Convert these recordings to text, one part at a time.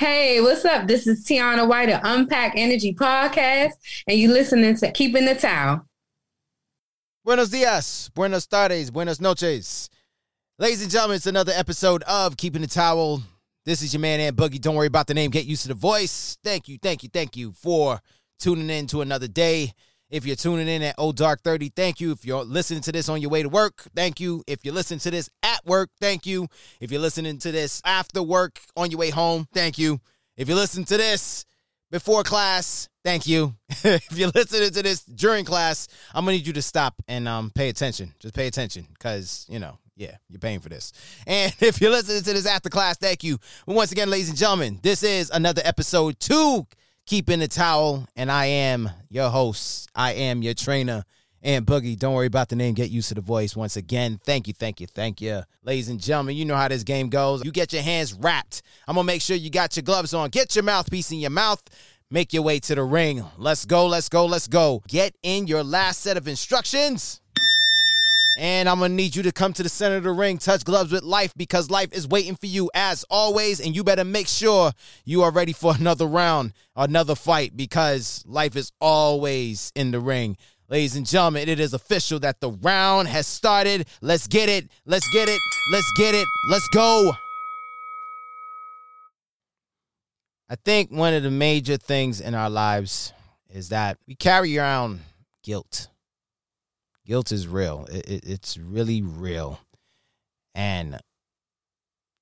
Hey, what's up? This is Tiana White of Unpack Energy Podcast, and you're listening to Keeping the Towel. Buenos dias, buenos tardes, buenas noches. Ladies and gentlemen, it's another episode of Keeping the Towel. This is your man, Ant Boogie. Don't worry about the name, get used to the voice. Thank you, thank you, thank you for tuning in to another day. If you're tuning in at Old Dark 30, thank you. If you're listening to this on your way to work, thank you. If you're listening to this at work, thank you. If you're listening to this after work on your way home, thank you. If you're listening to this before class, thank you. if you're listening to this during class, I'm gonna need you to stop and um pay attention. Just pay attention, cause you know, yeah, you're paying for this. And if you're listening to this after class, thank you. But once again, ladies and gentlemen, this is another episode two keeping the towel. And I am your host. I am your trainer. Ant Boogie, don't worry about the name. Get used to the voice once again. Thank you, thank you, thank you. Ladies and gentlemen, you know how this game goes. You get your hands wrapped. I'm going to make sure you got your gloves on. Get your mouthpiece in your mouth. Make your way to the ring. Let's go, let's go, let's go. Get in your last set of instructions. And I'm to need you to come to the center of the ring, touch gloves with life because life is waiting for you as always. And you better make sure you are ready for another round, another fight because life is always in the ring. Ladies and gentlemen, it is official that the round has started. Let's get it. Let's get it. Let's get it. Let's go. I think one of the major things in our lives is that we carry around guilt guilt is real. It, it, it's really real. And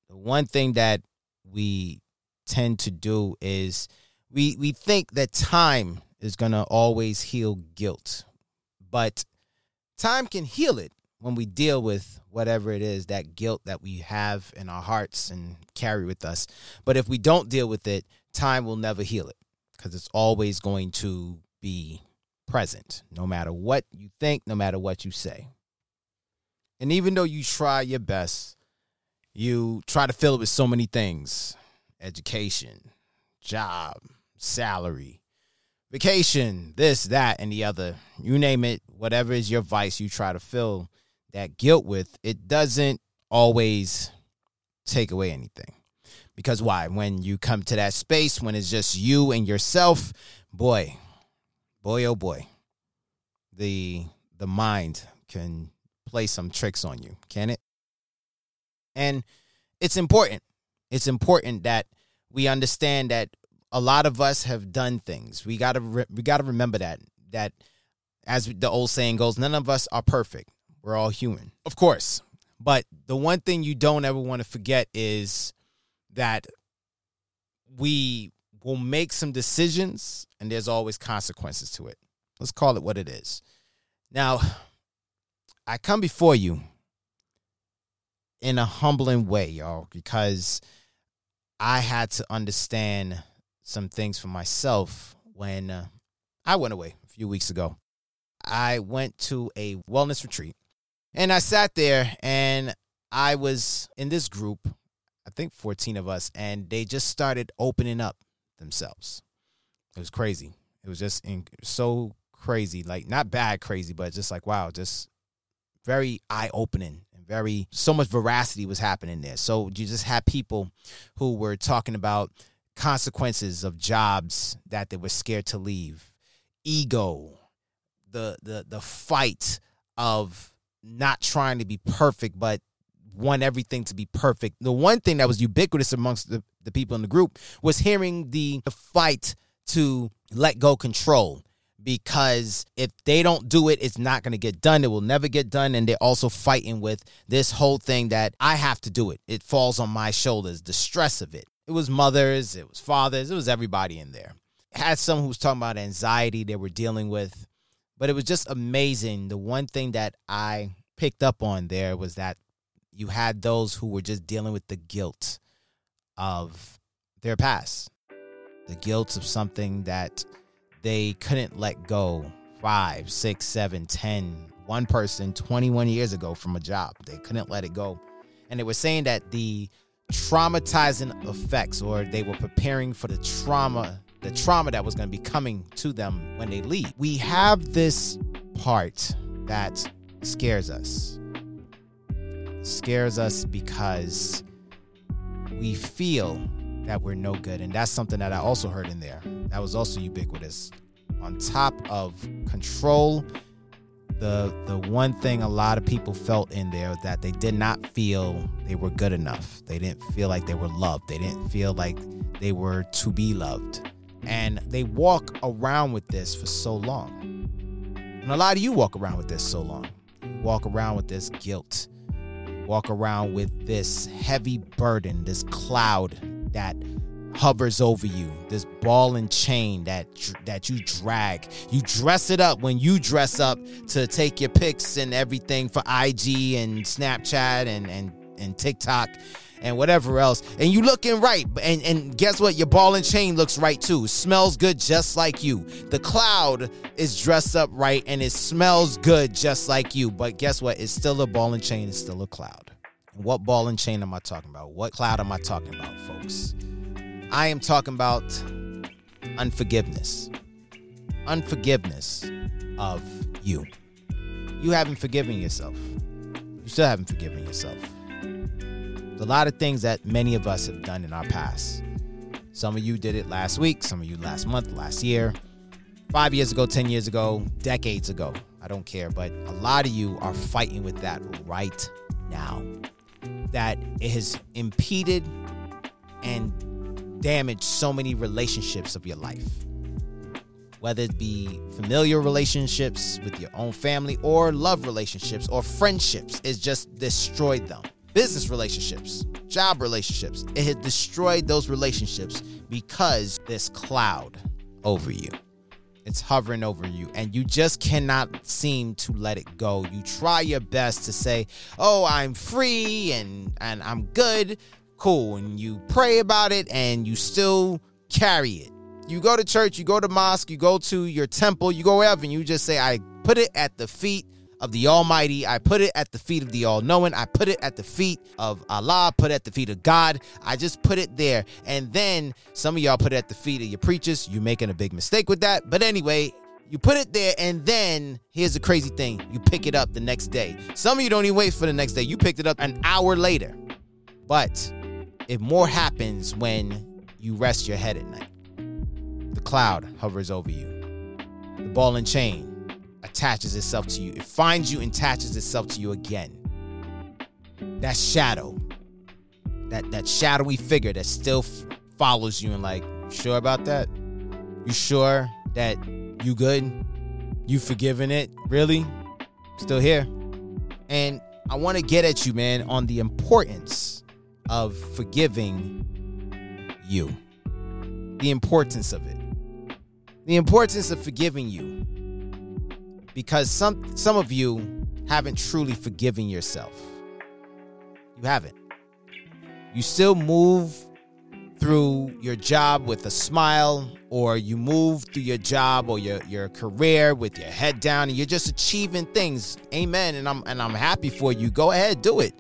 the one thing that we tend to do is we we think that time is going to always heal guilt. But time can heal it when we deal with whatever it is that guilt that we have in our hearts and carry with us. But if we don't deal with it, time will never heal it because it's always going to be present, no matter what you think, no matter what you say. And even though you try your best, you try to fill it with so many things education, job, salary, vacation, this, that, and the other. You name it, whatever is your vice you try to fill that guilt with, it doesn't always take away anything. Because why? When you come to that space, when it's just you and yourself, boy, boy oh boy, the the mind can play some tricks on you, can it? And it's important. It's important that we understand that a lot of us have done things. We got to re- we got to remember that that as the old saying goes, none of us are perfect. We're all human. Of course. But the one thing you don't ever want to forget is that we will make some decisions and there's always consequences to it. Let's call it what it is. Now, I come before you in a humbling way, y'all, because I had to understand some things for myself when uh, I went away a few weeks ago. I went to a wellness retreat and I sat there and I was in this group, I think 14 of us, and they just started opening up themselves. It was crazy. It was just in, so crazy, like not bad crazy, but just like wow, just very eye opening and very so much veracity was happening there. So you just had people who were talking about consequences of jobs that they were scared to leave, ego, the the the fight of not trying to be perfect, but want everything to be perfect. The one thing that was ubiquitous amongst the, the people in the group was hearing the, the fight to let go control because if they don't do it, it's not going to get done. It will never get done. And they're also fighting with this whole thing that I have to do it. It falls on my shoulders, the stress of it. It was mothers, it was fathers, it was everybody in there. Had some who was talking about anxiety they were dealing with, but it was just amazing. The one thing that I picked up on there was that you had those who were just dealing with the guilt of their past the guilt of something that they couldn't let go five, six, seven, ten, one person 21 years ago from a job. They couldn't let it go. And they were saying that the traumatizing effects, or they were preparing for the trauma, the trauma that was going to be coming to them when they leave. We have this part that scares us. Scares us because we feel that we're no good. And that's something that I also heard in there. That was also ubiquitous. On top of control, the the one thing a lot of people felt in there that they did not feel they were good enough. They didn't feel like they were loved. They didn't feel like they were to be loved. And they walk around with this for so long. And a lot of you walk around with this so long. You walk around with this guilt. Walk around with this heavy burden, this cloud that hovers over you, this ball and chain that that you drag. You dress it up when you dress up to take your pics and everything for IG and Snapchat and and and TikTok and whatever else. And you looking right. And and guess what? Your ball and chain looks right too. Smells good just like you. The cloud is dressed up right and it smells good just like you. But guess what? It's still a ball and chain, it's still a cloud. What ball and chain am I talking about? What cloud am I talking about, folks? I am talking about unforgiveness. Unforgiveness of you. You haven't forgiven yourself. You still haven't forgiven yourself. A lot of things that many of us have done in our past. Some of you did it last week, some of you last month, last year, five years ago, 10 years ago, decades ago. I don't care. But a lot of you are fighting with that right now. That it has impeded and damaged so many relationships of your life. Whether it be familiar relationships with your own family or love relationships or friendships, it's just destroyed them. Business relationships, job relationships, it had destroyed those relationships because this cloud over you. It's hovering over you, and you just cannot seem to let it go. You try your best to say, "Oh, I'm free and and I'm good," cool. And you pray about it and you still carry it. You go to church, you go to mosque, you go to your temple, you go wherever, and you just say, I put it at the feet of the Almighty. I put it at the feet of the All Knowing. I put it at the feet of Allah. Put it at the feet of God. I just put it there. And then some of y'all put it at the feet of your preachers. You're making a big mistake with that. But anyway, you put it there, and then here's the crazy thing you pick it up the next day. Some of you don't even wait for the next day. You picked it up an hour later. But it more happens when you rest your head at night. The cloud hovers over you. The ball and chain attaches itself to you. It finds you and attaches itself to you again. That shadow, that that shadowy figure that still f- follows you and like, you sure about that? You sure that you good? You forgiven it? Really? Still here? And I want to get at you, man, on the importance of forgiving you. The importance of it. The importance of forgiving you. Because some some of you haven't truly forgiven yourself. You haven't. You still move through your job with a smile, or you move through your job or your, your career with your head down and you're just achieving things. Amen. And I'm and I'm happy for you. Go ahead, do it.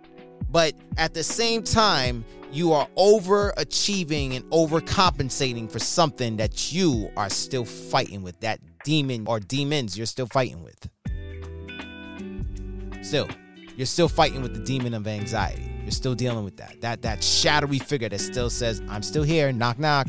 But at the same time, you are overachieving and overcompensating for something that you are still fighting with, that demon or demons you're still fighting with. Still, you're still fighting with the demon of anxiety. You're still dealing with that. That that shadowy figure that still says, I'm still here, knock knock.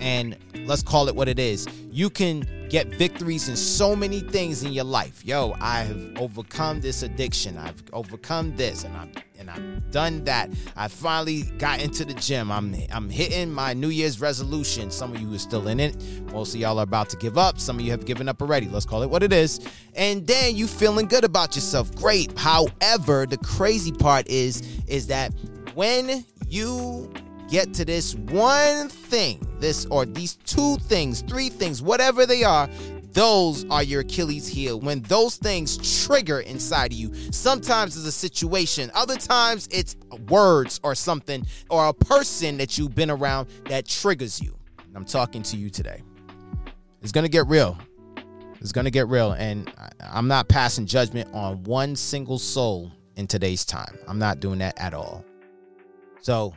And let's call it what it is. You can get victories in so many things in your life. Yo, I have overcome this addiction. I've overcome this and I'm and I've done that. I finally got into the gym. I'm I'm hitting my New Year's resolution. Some of you are still in it. Most of y'all are about to give up. Some of you have given up already. Let's call it what it is. And then you feeling good about yourself. Great. However, the crazy part is is that when you get to this one thing, this or these two things, three things, whatever they are, those are your Achilles heel. When those things trigger inside of you, sometimes it's a situation, other times it's words or something or a person that you've been around that triggers you. I'm talking to you today. It's going to get real. It's going to get real. And I'm not passing judgment on one single soul in today's time. I'm not doing that at all. So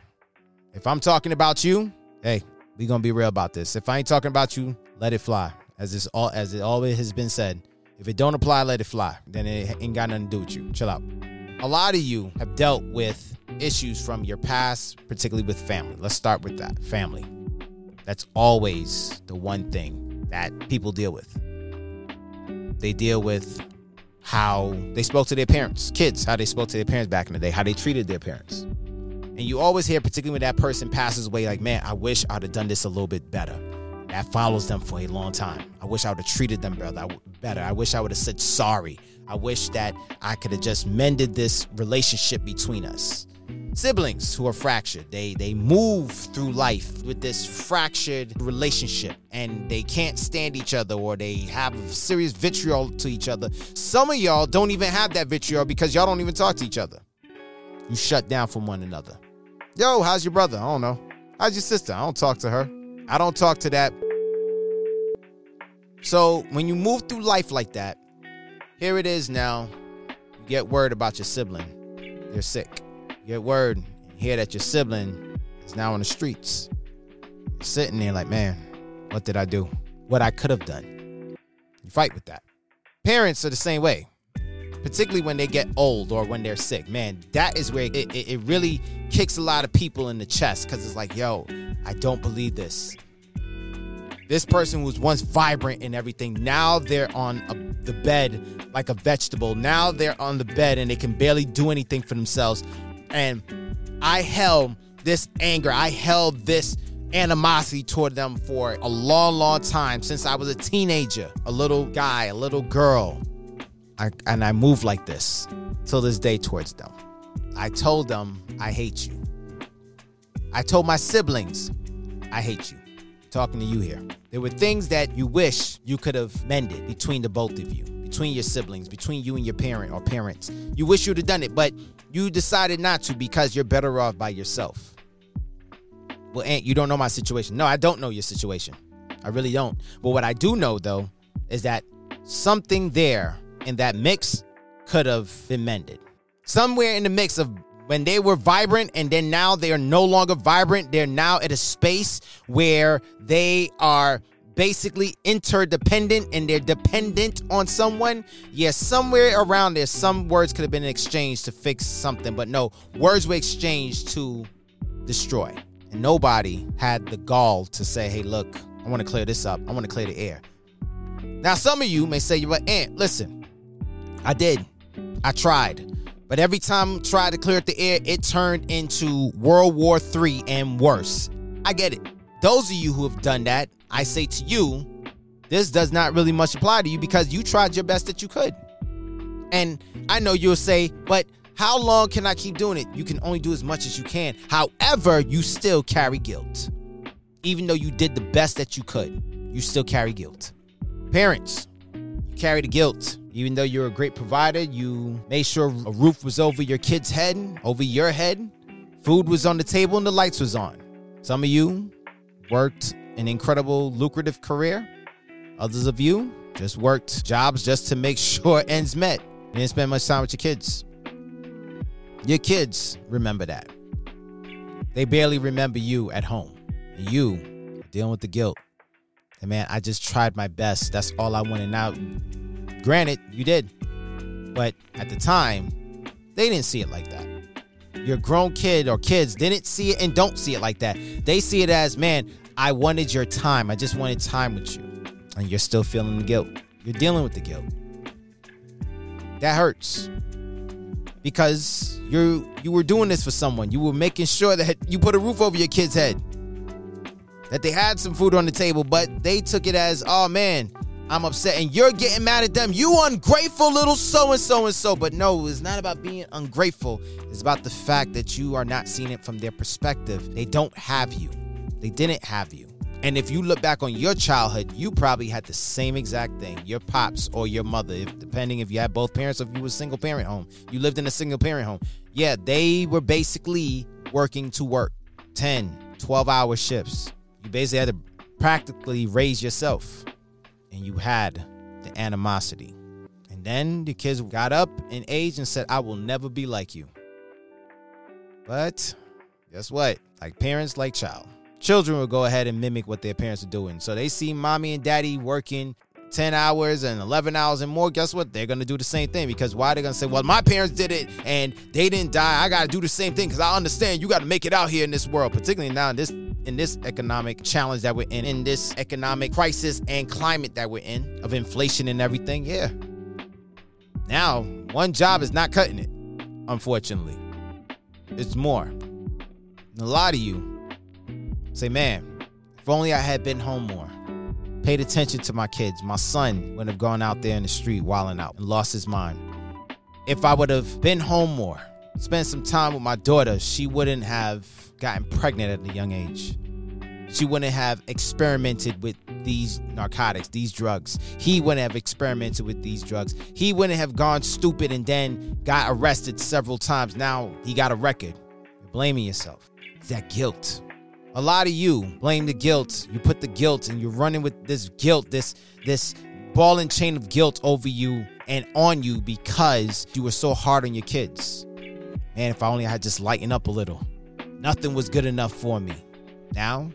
if I'm talking about you, hey, we gonna be real about this. If I ain't talking about you, let it fly. As this all as it always has been said. If it don't apply, let it fly. Then it ain't got nothing to do with you. Chill out. A lot of you have dealt with issues from your past, particularly with family. Let's start with that family. That's always the one thing that people deal with. They deal with how they spoke to their parents, kids, how they spoke to their parents back in the day, how they treated their parents. And you always hear, particularly when that person passes away, like, man, I wish I'd have done this a little bit better. That follows them for a long time. I wish I would have treated them better. I wish I would have said sorry. I wish that I could have just mended this relationship between us. Siblings who are fractured, they they move through life with this fractured relationship and they can't stand each other or they have serious vitriol to each other. Some of y'all don't even have that vitriol because y'all don't even talk to each other. You shut down from one another. Yo, how's your brother? I don't know. How's your sister? I don't talk to her. I don't talk to that. So when you move through life like that, here it is now. You get word about your sibling. They're sick. You get word, hear that your sibling is now on the streets. You're sitting there like, man, what did I do? What I could have done. You fight with that. Parents are the same way particularly when they get old or when they're sick. Man, that is where it, it, it really kicks a lot of people in the chest because it's like, yo, I don't believe this. This person was once vibrant and everything. Now they're on a, the bed like a vegetable. Now they're on the bed and they can barely do anything for themselves. And I held this anger, I held this animosity toward them for a long, long time since I was a teenager, a little guy, a little girl. I, and I move like this till this day towards them. I told them, I hate you. I told my siblings, I hate you. Talking to you here. There were things that you wish you could have mended between the both of you, between your siblings, between you and your parent or parents. You wish you'd have done it, but you decided not to because you're better off by yourself. Well, Ant, you don't know my situation. No, I don't know your situation. I really don't. But what I do know, though, is that something there in that mix could have been mended. Somewhere in the mix of when they were vibrant and then now they are no longer vibrant, they're now at a space where they are basically interdependent and they're dependent on someone. Yes, yeah, somewhere around there, some words could have been exchanged to fix something, but no, words were exchanged to destroy. And nobody had the gall to say, hey, look, I want to clear this up. I want to clear the air. Now, some of you may say, but Ant, listen, I did. I tried. But every time I tried to clear up the air, it turned into World War III and worse. I get it. Those of you who have done that, I say to you, this does not really much apply to you because you tried your best that you could. And I know you'll say, but how long can I keep doing it? You can only do as much as you can. However, you still carry guilt. Even though you did the best that you could, you still carry guilt. Parents, you carry the guilt. Even though you're a great provider, you made sure a roof was over your kid's head, over your head, food was on the table, and the lights was on. Some of you worked an incredible, lucrative career. Others of you just worked jobs just to make sure ends met. You didn't spend much time with your kids. Your kids remember that. They barely remember you at home. And you dealing with the guilt. And man, I just tried my best. That's all I wanted. Now, Granted, you did. But at the time, they didn't see it like that. Your grown kid or kids didn't see it and don't see it like that. They see it as, man, I wanted your time. I just wanted time with you. And you're still feeling the guilt. You're dealing with the guilt. That hurts. Because you you were doing this for someone. You were making sure that you put a roof over your kid's head. That they had some food on the table, but they took it as, oh man, I'm upset and you're getting mad at them. You ungrateful little so and so and so. But no, it's not about being ungrateful. It's about the fact that you are not seeing it from their perspective. They don't have you. They didn't have you. And if you look back on your childhood, you probably had the same exact thing. Your pops or your mother, if, depending if you had both parents or if you were a single parent home. You lived in a single parent home. Yeah, they were basically working to work 10, 12 hour shifts. You basically had to practically raise yourself and you had the animosity. And then the kids got up in age and said, I will never be like you. But guess what? Like parents, like child. Children will go ahead and mimic what their parents are doing. So they see mommy and daddy working, 10 hours and 11 hours and more, guess what? They're going to do the same thing because why? They're going to say, well, my parents did it and they didn't die. I got to do the same thing because I understand you got to make it out here in this world, particularly now in this in this economic challenge that we're in, in this economic crisis and climate that we're in of inflation and everything. Yeah. Now, one job is not cutting it, unfortunately. It's more. And a lot of you say, man, if only I had been home more paid attention to my kids. My son would have gone out there in the street wilding out and lost his mind. If I would have been home more, spent some time with my daughter, she wouldn't have gotten pregnant at a young age. She wouldn't have experimented with these narcotics, these drugs. He wouldn't have experimented with these drugs. He wouldn't have gone stupid and then got arrested several times. Now he got a record. You're blaming yourself. It's that guilt a lot of you blame the guilt. You put the guilt and you're running with this guilt, this this ball and chain of guilt over you and on you because you were so hard on your kids. Man, if I only had just lightened up a little. Nothing was good enough for me. Now,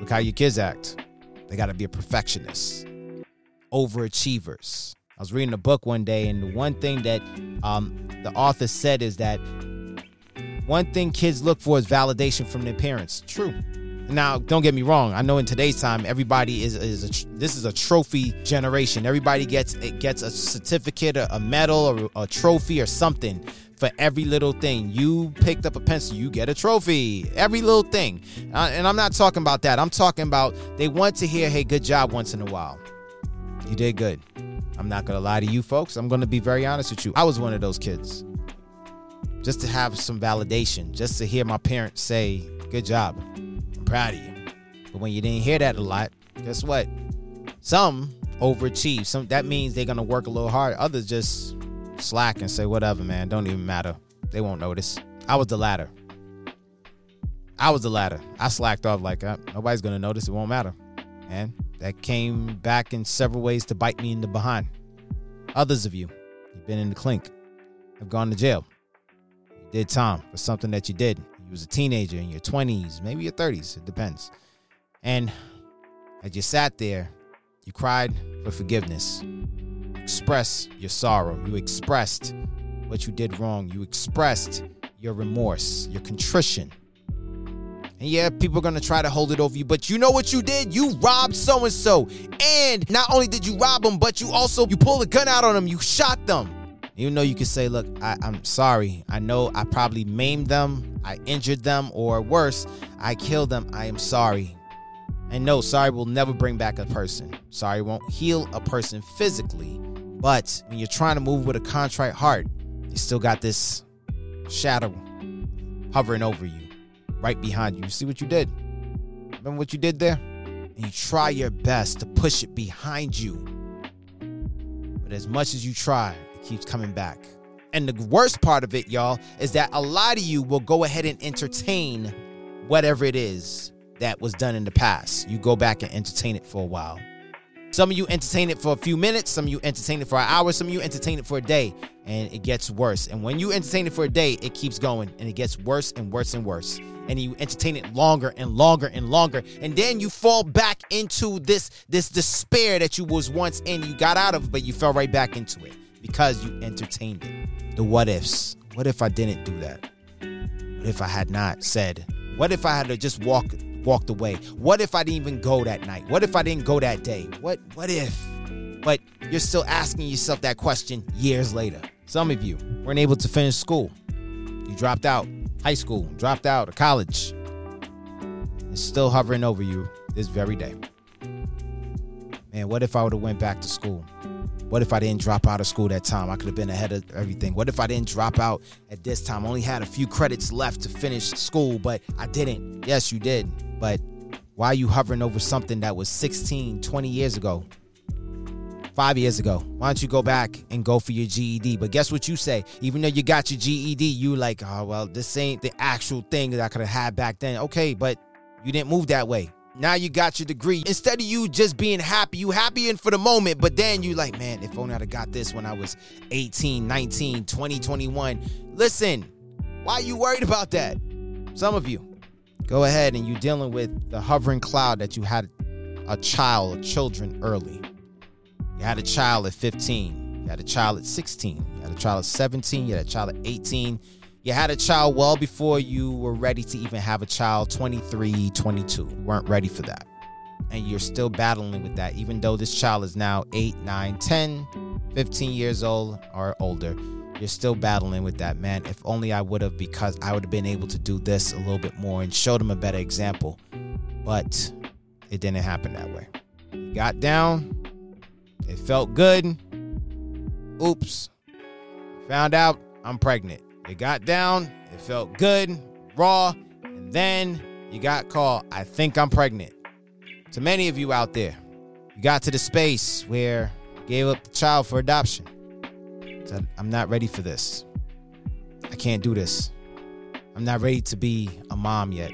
look how your kids act. They got to be a perfectionist, overachievers. I was reading a book one day, and the one thing that um, the author said is that one thing kids look for is validation from their parents. True. Now, don't get me wrong. I know in today's time, everybody is is a, this is a trophy generation. Everybody gets it gets a certificate, a, a medal, or a trophy, or something for every little thing. You picked up a pencil, you get a trophy. Every little thing. Uh, and I'm not talking about that. I'm talking about they want to hear, "Hey, good job" once in a while. You did good. I'm not gonna lie to you, folks. I'm gonna be very honest with you. I was one of those kids just to have some validation, just to hear my parents say, Good job. I'm proud of you. But when you didn't hear that a lot, guess what? Some overachieve. Some that means they're gonna work a little hard. Others just slack and say, whatever, man, don't even matter. They won't notice. I was the latter. I was the latter. I slacked off like uh, nobody's gonna notice. It won't matter. And that came back in several ways to bite me in the behind. Others of you, you've been in the clink, have gone to jail did time for something that you did. You was a teenager in your 20s, maybe your 30s, it depends. And as you sat there, you cried for forgiveness. You expressed your sorrow. You expressed what you did wrong. You expressed your remorse, your contrition. And yeah, people are gonna try to hold it over you, but you know what you did? You robbed so and so. And not only did you rob them, but you also you pulled a gun out on them, you shot them. Even though you could say, look, I, am sorry. I know I probably maimed them, I injured them, or worse, I killed them. I am sorry. And no, sorry will never bring back a person. Sorry won't heal a person physically. But when you're trying to move with a contrite heart, you still got this shadow hovering over you, right behind you. You see what you did? Remember what you did there? And you try your best to push it behind you. But as much as you try, keeps coming back. And the worst part of it, y'all, is that a lot of you will go ahead and entertain whatever it is that was done in the past. You go back and entertain it for a while. Some of you entertain it for a few minutes, some of you entertain it for an hour, some of you entertain it for a day, and it gets worse. And when you entertain it for a day, it keeps going and it gets worse and worse and worse. And you entertain it longer and longer and longer. And then you fall back into this this despair that you was once in, you got out of, but you fell right back into it because you entertained it. The what ifs. What if I didn't do that? What if I had not said? What if I had to just walk walked away? What if I didn't even go that night? What if I didn't go that day? What what if? But you're still asking yourself that question years later. Some of you weren't able to finish school. You dropped out high school, dropped out of college. It's still hovering over you this very day. Man, what if I would have went back to school? What if I didn't drop out of school that time? I could have been ahead of everything. What if I didn't drop out at this time? I only had a few credits left to finish school, but I didn't. Yes, you did. But why are you hovering over something that was 16, 20 years ago? Five years ago. Why don't you go back and go for your GED? But guess what you say? Even though you got your GED, you like, oh well, this ain't the actual thing that I could have had back then. Okay, but you didn't move that way. Now you got your degree. Instead of you just being happy, you happy in for the moment, but then you like, man, if only I'd have got this when I was 18, 19, 20, 21. Listen, why are you worried about that? Some of you. Go ahead and you're dealing with the hovering cloud that you had a child, children early. You had a child at 15. You had a child at 16. You had a child at 17. You had a child at 18. You had a child well before you were ready to even have a child 23, 22. You weren't ready for that. And you're still battling with that, even though this child is now 8, 9, 10, 15 years old or older. You're still battling with that, man. If only I would have, because I would have been able to do this a little bit more and show them a better example. But it didn't happen that way. Got down, it felt good. Oops. Found out I'm pregnant. It got down, it felt good, raw, and then you got called, I think I'm pregnant. To many of you out there, you got to the space where you gave up the child for adoption. Said, I'm not ready for this. I can't do this. I'm not ready to be a mom yet.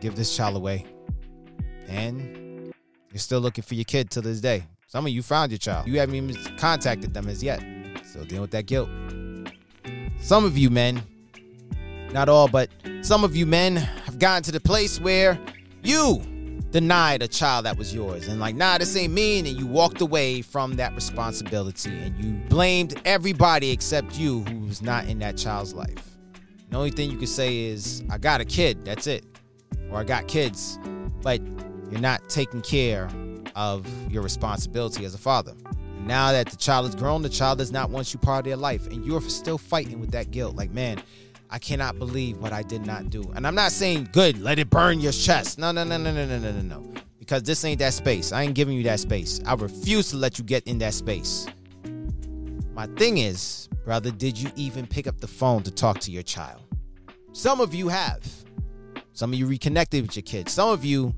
Give this child away. And you're still looking for your kid to this day. Some of you found your child. You haven't even contacted them as yet. Still dealing with that guilt. Some of you men, not all, but some of you men have gotten to the place where you denied a child that was yours and like, nah, this ain't me. And you walked away from that responsibility and you blamed everybody except you who was not in that child's life. The only thing you can say is, I got a kid, that's it. Or I got kids. But you're not taking care of your responsibility as a father. Now that the child is grown, the child does not want you part of their life, and you're still fighting with that guilt. Like, man, I cannot believe what I did not do. And I'm not saying good, let it burn your chest. No, no, no, no, no, no, no, no, no. Because this ain't that space. I ain't giving you that space. I refuse to let you get in that space. My thing is, brother, did you even pick up the phone to talk to your child? Some of you have. Some of you reconnected with your kids. Some of you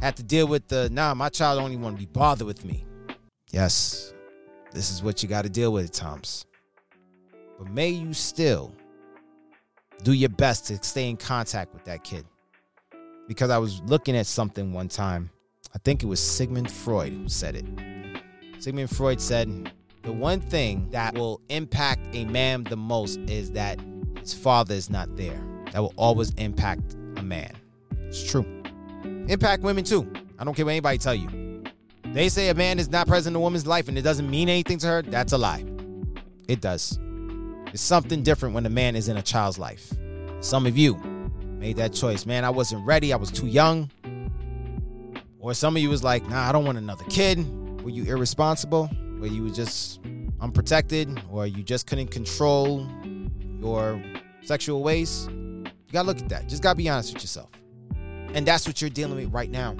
had to deal with the nah, my child don't even want to be bothered with me. Yes, this is what you got to deal with at times. But may you still do your best to stay in contact with that kid. Because I was looking at something one time. I think it was Sigmund Freud who said it. Sigmund Freud said, The one thing that will impact a man the most is that his father is not there. That will always impact a man. It's true. Impact women too. I don't care what anybody tell you. They say a man is not present in a woman's life and it doesn't mean anything to her. That's a lie. It does. It's something different when a man is in a child's life. Some of you made that choice. Man, I wasn't ready. I was too young. Or some of you was like, nah, I don't want another kid. Were you irresponsible? Were you just unprotected? Or you just couldn't control your sexual ways? You gotta look at that. Just gotta be honest with yourself. And that's what you're dealing with right now.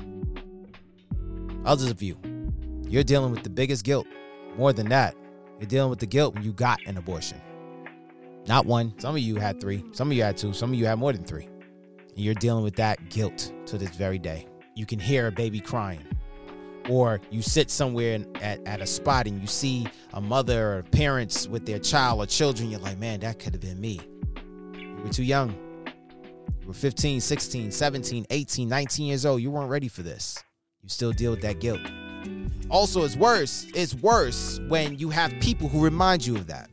Others of you, you're dealing with the biggest guilt. More than that, you're dealing with the guilt when you got an abortion. Not one. Some of you had three. Some of you had two. Some of you had more than three. And you're dealing with that guilt to this very day. You can hear a baby crying. Or you sit somewhere at, at a spot and you see a mother or parents with their child or children. You're like, man, that could have been me. You were too young. You were 15, 16, 17, 18, 19 years old. You weren't ready for this. You still deal with that guilt. Also, it's worse. It's worse when you have people who remind you of that.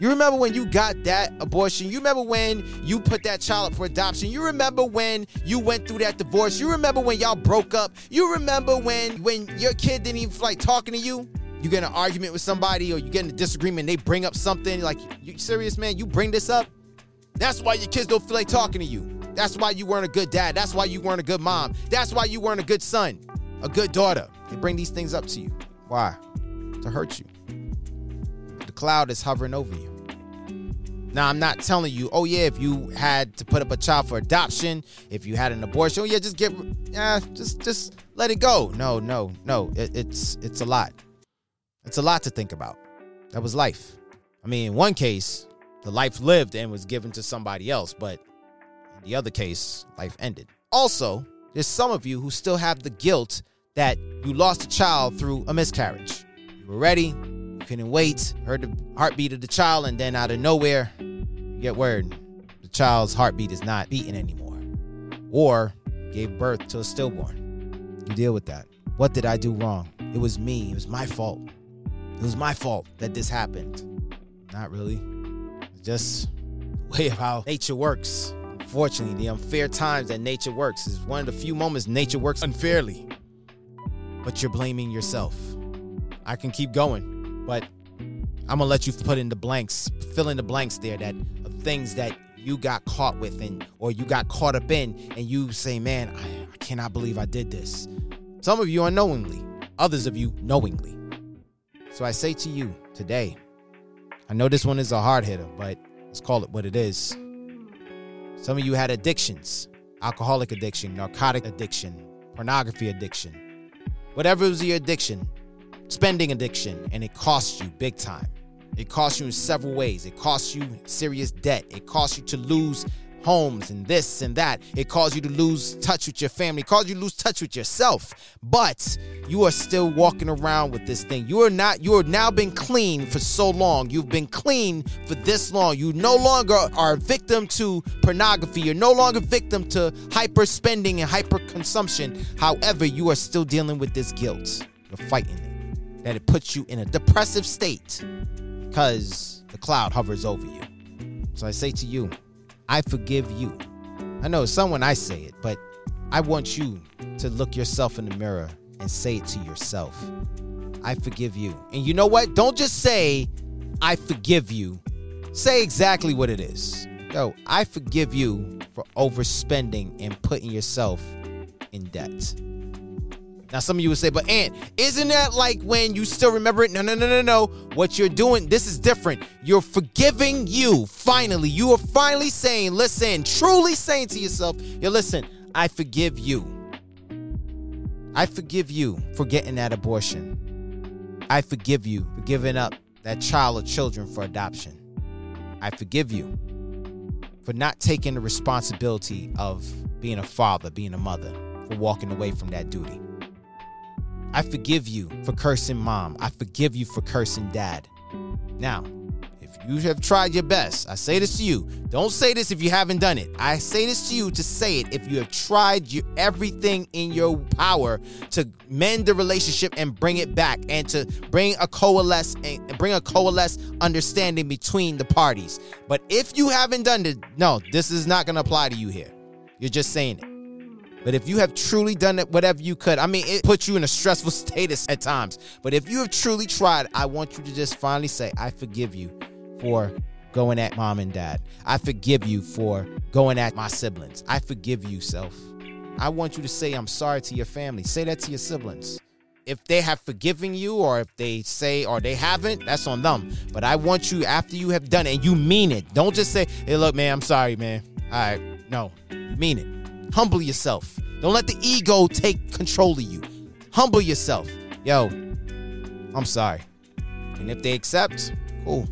You remember when you got that abortion? You remember when you put that child up for adoption? You remember when you went through that divorce? You remember when y'all broke up? You remember when when your kid didn't even like talking to you? You get an argument with somebody or you get in a disagreement, they bring up something like, you serious, man? You bring this up? That's why your kids don't feel like talking to you. That's why you weren't a good dad. That's why you weren't a good mom. That's why you weren't a good son, a good daughter. They bring these things up to you. Why? To hurt you. The cloud is hovering over you. Now, I'm not telling you, oh, yeah, if you had to put up a child for adoption, if you had an abortion, oh, yeah, just get, yeah, just, just let it go. No, no, no. It, it's, it's a lot. It's a lot to think about. That was life. I mean, in one case, the life lived and was given to somebody else, but the other case, life ended. Also, there's some of you who still have the guilt that you lost a child through a miscarriage. You were ready, you couldn't wait, heard the heartbeat of the child, and then out of nowhere, you get word the child's heartbeat is not beating anymore. Or gave birth to a stillborn. You deal with that. What did I do wrong? It was me. It was my fault. It was my fault that this happened. Not really. It's just the way of how nature works. Unfortunately, the unfair times that nature works is one of the few moments nature works unfairly. But you're blaming yourself. I can keep going, but I'm gonna let you put in the blanks, fill in the blanks there that of things that you got caught with and or you got caught up in, and you say, "Man, I, I cannot believe I did this." Some of you unknowingly, others of you knowingly. So I say to you today, I know this one is a hard hitter, but let's call it what it is. Some of you had addictions alcoholic addiction, narcotic addiction, pornography addiction, whatever was your addiction, spending addiction, and it cost you big time. It costs you in several ways. It costs you serious debt. It costs you to lose homes and this and that. It caused you to lose touch with your family, it caused you to lose touch with yourself. But you are still walking around with this thing. You are not, you are now been clean for so long. You've been clean for this long. You no longer are victim to pornography. You're no longer victim to hyper spending and hyper consumption. However, you are still dealing with this guilt. You're fighting it. That it puts you in a depressive state because the cloud hovers over you. So I say to you, I forgive you. I know someone I say it, but I want you to look yourself in the mirror and say it to yourself. I forgive you. And you know what? Don't just say, I forgive you. Say exactly what it is. Yo, I forgive you for overspending and putting yourself in debt. Now, some of you would say, but Ant, isn't that like when you still remember it? No, no, no, no, no. What you're doing, this is different. You're forgiving you. Finally, you are finally saying, listen, truly saying to yourself, yo, listen, I forgive you. I forgive you for getting that abortion. I forgive you for giving up that child or children for adoption. I forgive you for not taking the responsibility of being a father, being a mother, for walking away from that duty. I forgive you for cursing mom. I forgive you for cursing dad. Now, if you have tried your best, I say this to you. Don't say this if you haven't done it. I say this to you to say it if you have tried your, everything in your power to mend the relationship and bring it back and to bring a coalesce and bring a coalesce understanding between the parties. But if you haven't done it, no, this is not going to apply to you here. You're just saying it. But if you have truly done it, whatever you could, I mean, it puts you in a stressful status at times. But if you have truly tried, I want you to just finally say, I forgive you for going at mom and dad. I forgive you for going at my siblings. I forgive you, self. I want you to say, I'm sorry to your family. Say that to your siblings. If they have forgiven you, or if they say, or they haven't, that's on them. But I want you, after you have done it, and you mean it, don't just say, hey, look, man, I'm sorry, man. All right. No, mean it. Humble yourself. Don't let the ego take control of you. Humble yourself. Yo, I'm sorry. And if they accept, cool.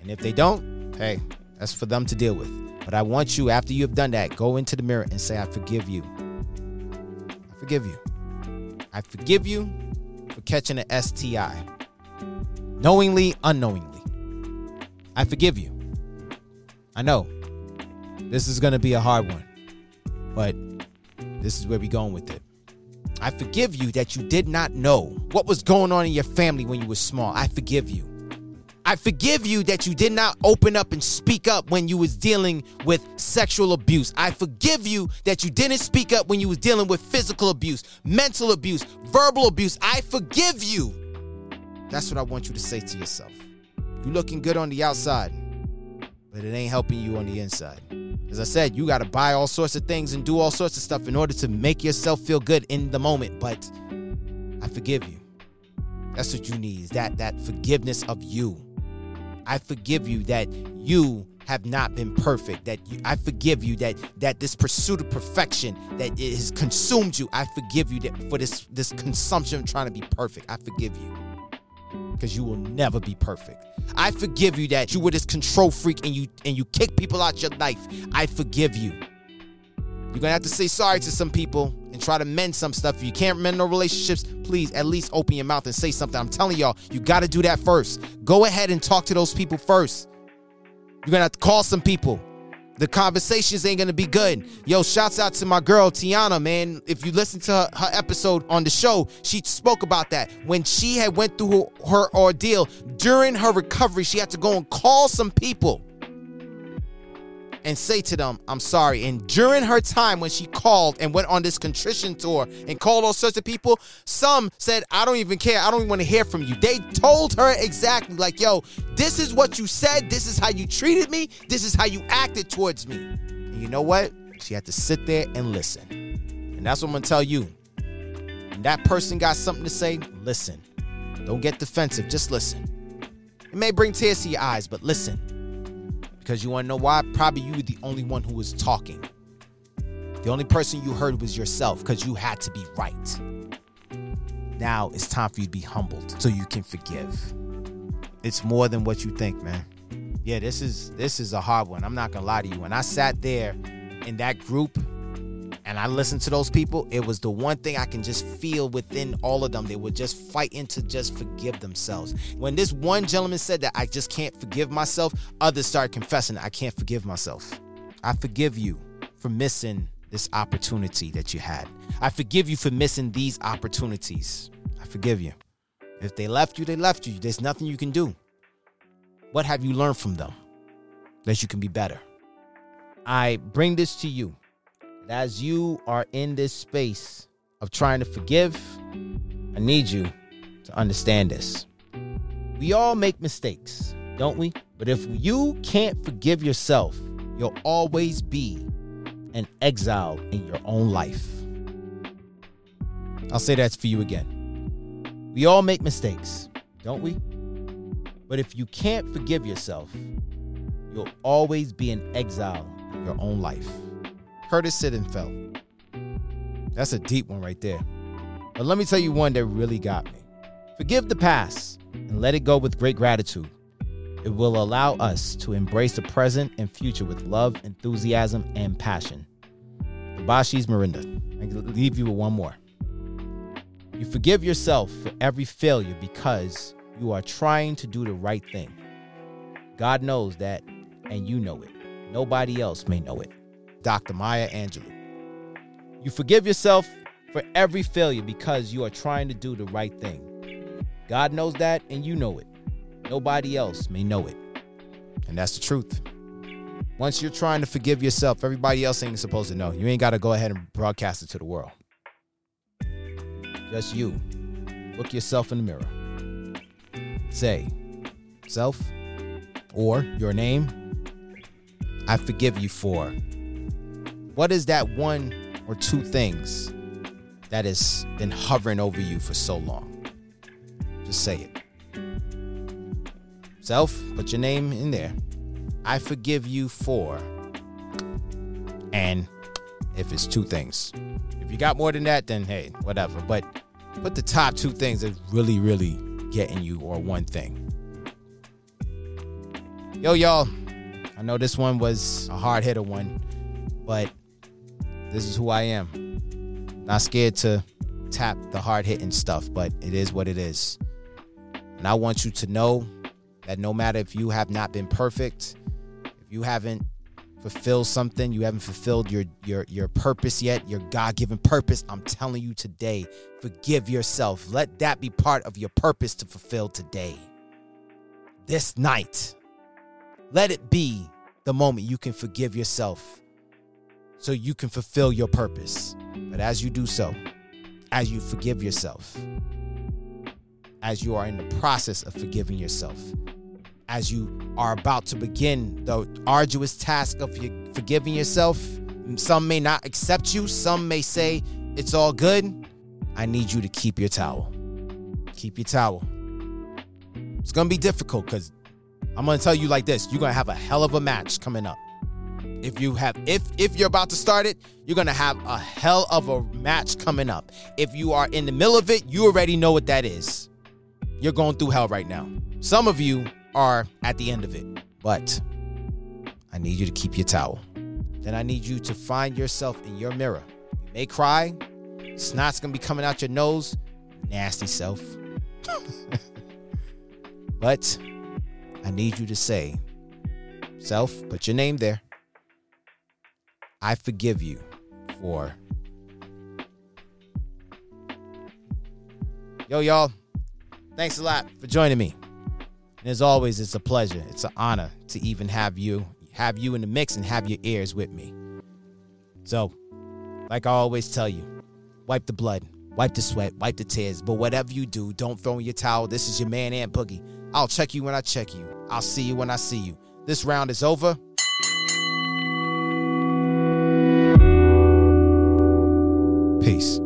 And if they don't, hey, that's for them to deal with. But I want you, after you have done that, go into the mirror and say, I forgive you. I forgive you. I forgive you for catching an STI. Knowingly, unknowingly. I forgive you. I know this is going to be a hard one, but this is where we're going with it. I forgive you that you did not know what was going on in your family when you were small. I forgive you. I forgive you that you did not open up and speak up when you was dealing with sexual abuse. I forgive you that you didn't speak up when you was dealing with physical abuse, mental abuse, verbal abuse. I forgive you. That's what I want you to say to yourself. You're looking good on the outside, but it ain't helping you on the inside. As I said, you got to buy all sorts of things and do all sorts of stuff in order to make yourself feel good in the moment. But I forgive you. That's what you need is that that forgiveness of you. I forgive you that you have not been perfect. That you, I forgive you that that this pursuit of perfection that it has consumed you. I forgive you that for this this consumption of trying to be perfect. I forgive you because you will never be perfect. I forgive you that you were this control freak and you and you kick people out your life. I forgive you. You're gonna have to say sorry to some people and try to mend some stuff. If you can't mend no relationships, please at least open your mouth and say something. I'm telling y'all, you gotta do that first. Go ahead and talk to those people first. You're gonna have to call some people. The conversations ain't gonna be good. Yo, shouts out to my girl Tiana, man. If you listen to her, her episode on the show, she spoke about that. When she had went through her, her ordeal during her recovery, she had to go and call some people. And say to them, I'm sorry. And during her time when she called and went on this contrition tour and called all sorts of people, some said, I don't even care. I don't even want to hear from you. They told her exactly, like, yo, this is what you said. This is how you treated me. This is how you acted towards me. And you know what? She had to sit there and listen. And that's what I'm going to tell you. When that person got something to say, listen. Don't get defensive. Just listen. It may bring tears to your eyes, but listen. Because you want to know why? Probably you were the only one who was talking. The only person you heard was yourself because you had to be right. Now it's time for you to be humbled so you can forgive. It's more than what you think, man. Yeah, this is this is a hard one. I'm not gonna lie to you. When I sat there in that group and I listened to those people, it was the one thing I can just feel within all of them. They were just fighting to just forgive themselves. When this one gentleman said that I just can't forgive myself, others started confessing I can't forgive myself. I forgive you for missing this opportunity that you had. I forgive you for missing these opportunities. I forgive you. If they left you, they left you. There's nothing you can do. What have you learned from them that you can be better? I bring this to you as you are in this space of trying to forgive, I need you to understand this. We all make mistakes, don't we? But if you can't forgive yourself, you'll always be an exile in your own life. I'll say that for you again. We all make mistakes, don't we? But if you can't forgive yourself, you'll always be an exile in your own life. Curtis Sittenfeld. That's a deep one right there. But let me tell you one that really got me. Forgive the past and let it go with great gratitude. It will allow us to embrace the present and future with love, enthusiasm, and passion. Debasish Mridha. I can leave you with one more. You forgive yourself for every failure because you are trying to do the right thing. God knows that, and you know it. Nobody else may know it. Dr. Maya Angelou. You forgive yourself for every failure because you are trying to do the right thing. God knows that, and you know it. Nobody else may know it. And that's the truth. Once you're trying to forgive yourself, everybody else ain't supposed to know. You ain't got to go ahead and broadcast it to the world. Just you. Look yourself in the mirror. Say, self, or your name, I forgive you for what is that one or two things that has been hovering over you for so long? Just say it. Self, put your name in there. I forgive you for. And if it's two things. If you got more than that, then hey, whatever. But put the top two things that really, really getting you or one thing. Yo, y'all. I know this one was a hard hitter one, but this is who I am. Not scared to tap the hard hitting stuff, but it is what it is. And I want you to know that no matter if you have not been perfect, if you haven't fulfilled something, you haven't fulfilled your your your purpose yet, your God-given purpose, I'm telling you today, forgive yourself. Let that be part of your purpose to fulfill today. This night. Let it be the moment you can forgive yourself so you can fulfill your purpose. But as you do so, as you forgive yourself, as you are in the process of forgiving yourself, as you are about to begin the arduous task of forgiving yourself, some may not accept you, some may say it's all good. I need you to keep your towel. Keep your towel. It's gonna be difficult because I'm gonna tell you like this you're gonna have a hell of a match coming up if you have if if you're about to start it you're gonna have a hell of a match coming up. If you are in the middle of it you already know what that is. You're going through hell right now. Some of you are at the end of it but i need you to keep your towel. Then i need you to find yourself in your mirror. You may cry. Snot's gonna be coming out your nose. Nasty self. But i need you to say self put your name there I forgive you for. Yo, y'all. Thanks a lot for joining me. And as always, it's a pleasure. It's an honor to even have you have you in the mix and have your ears with me. So, like I always tell you, wipe the blood, wipe the sweat, wipe the tears. But whatever you do, don't throw in your towel. This is your man, Ant Boogie. I'll check you when I check you. I'll see you when I see you. This round is over. Peace.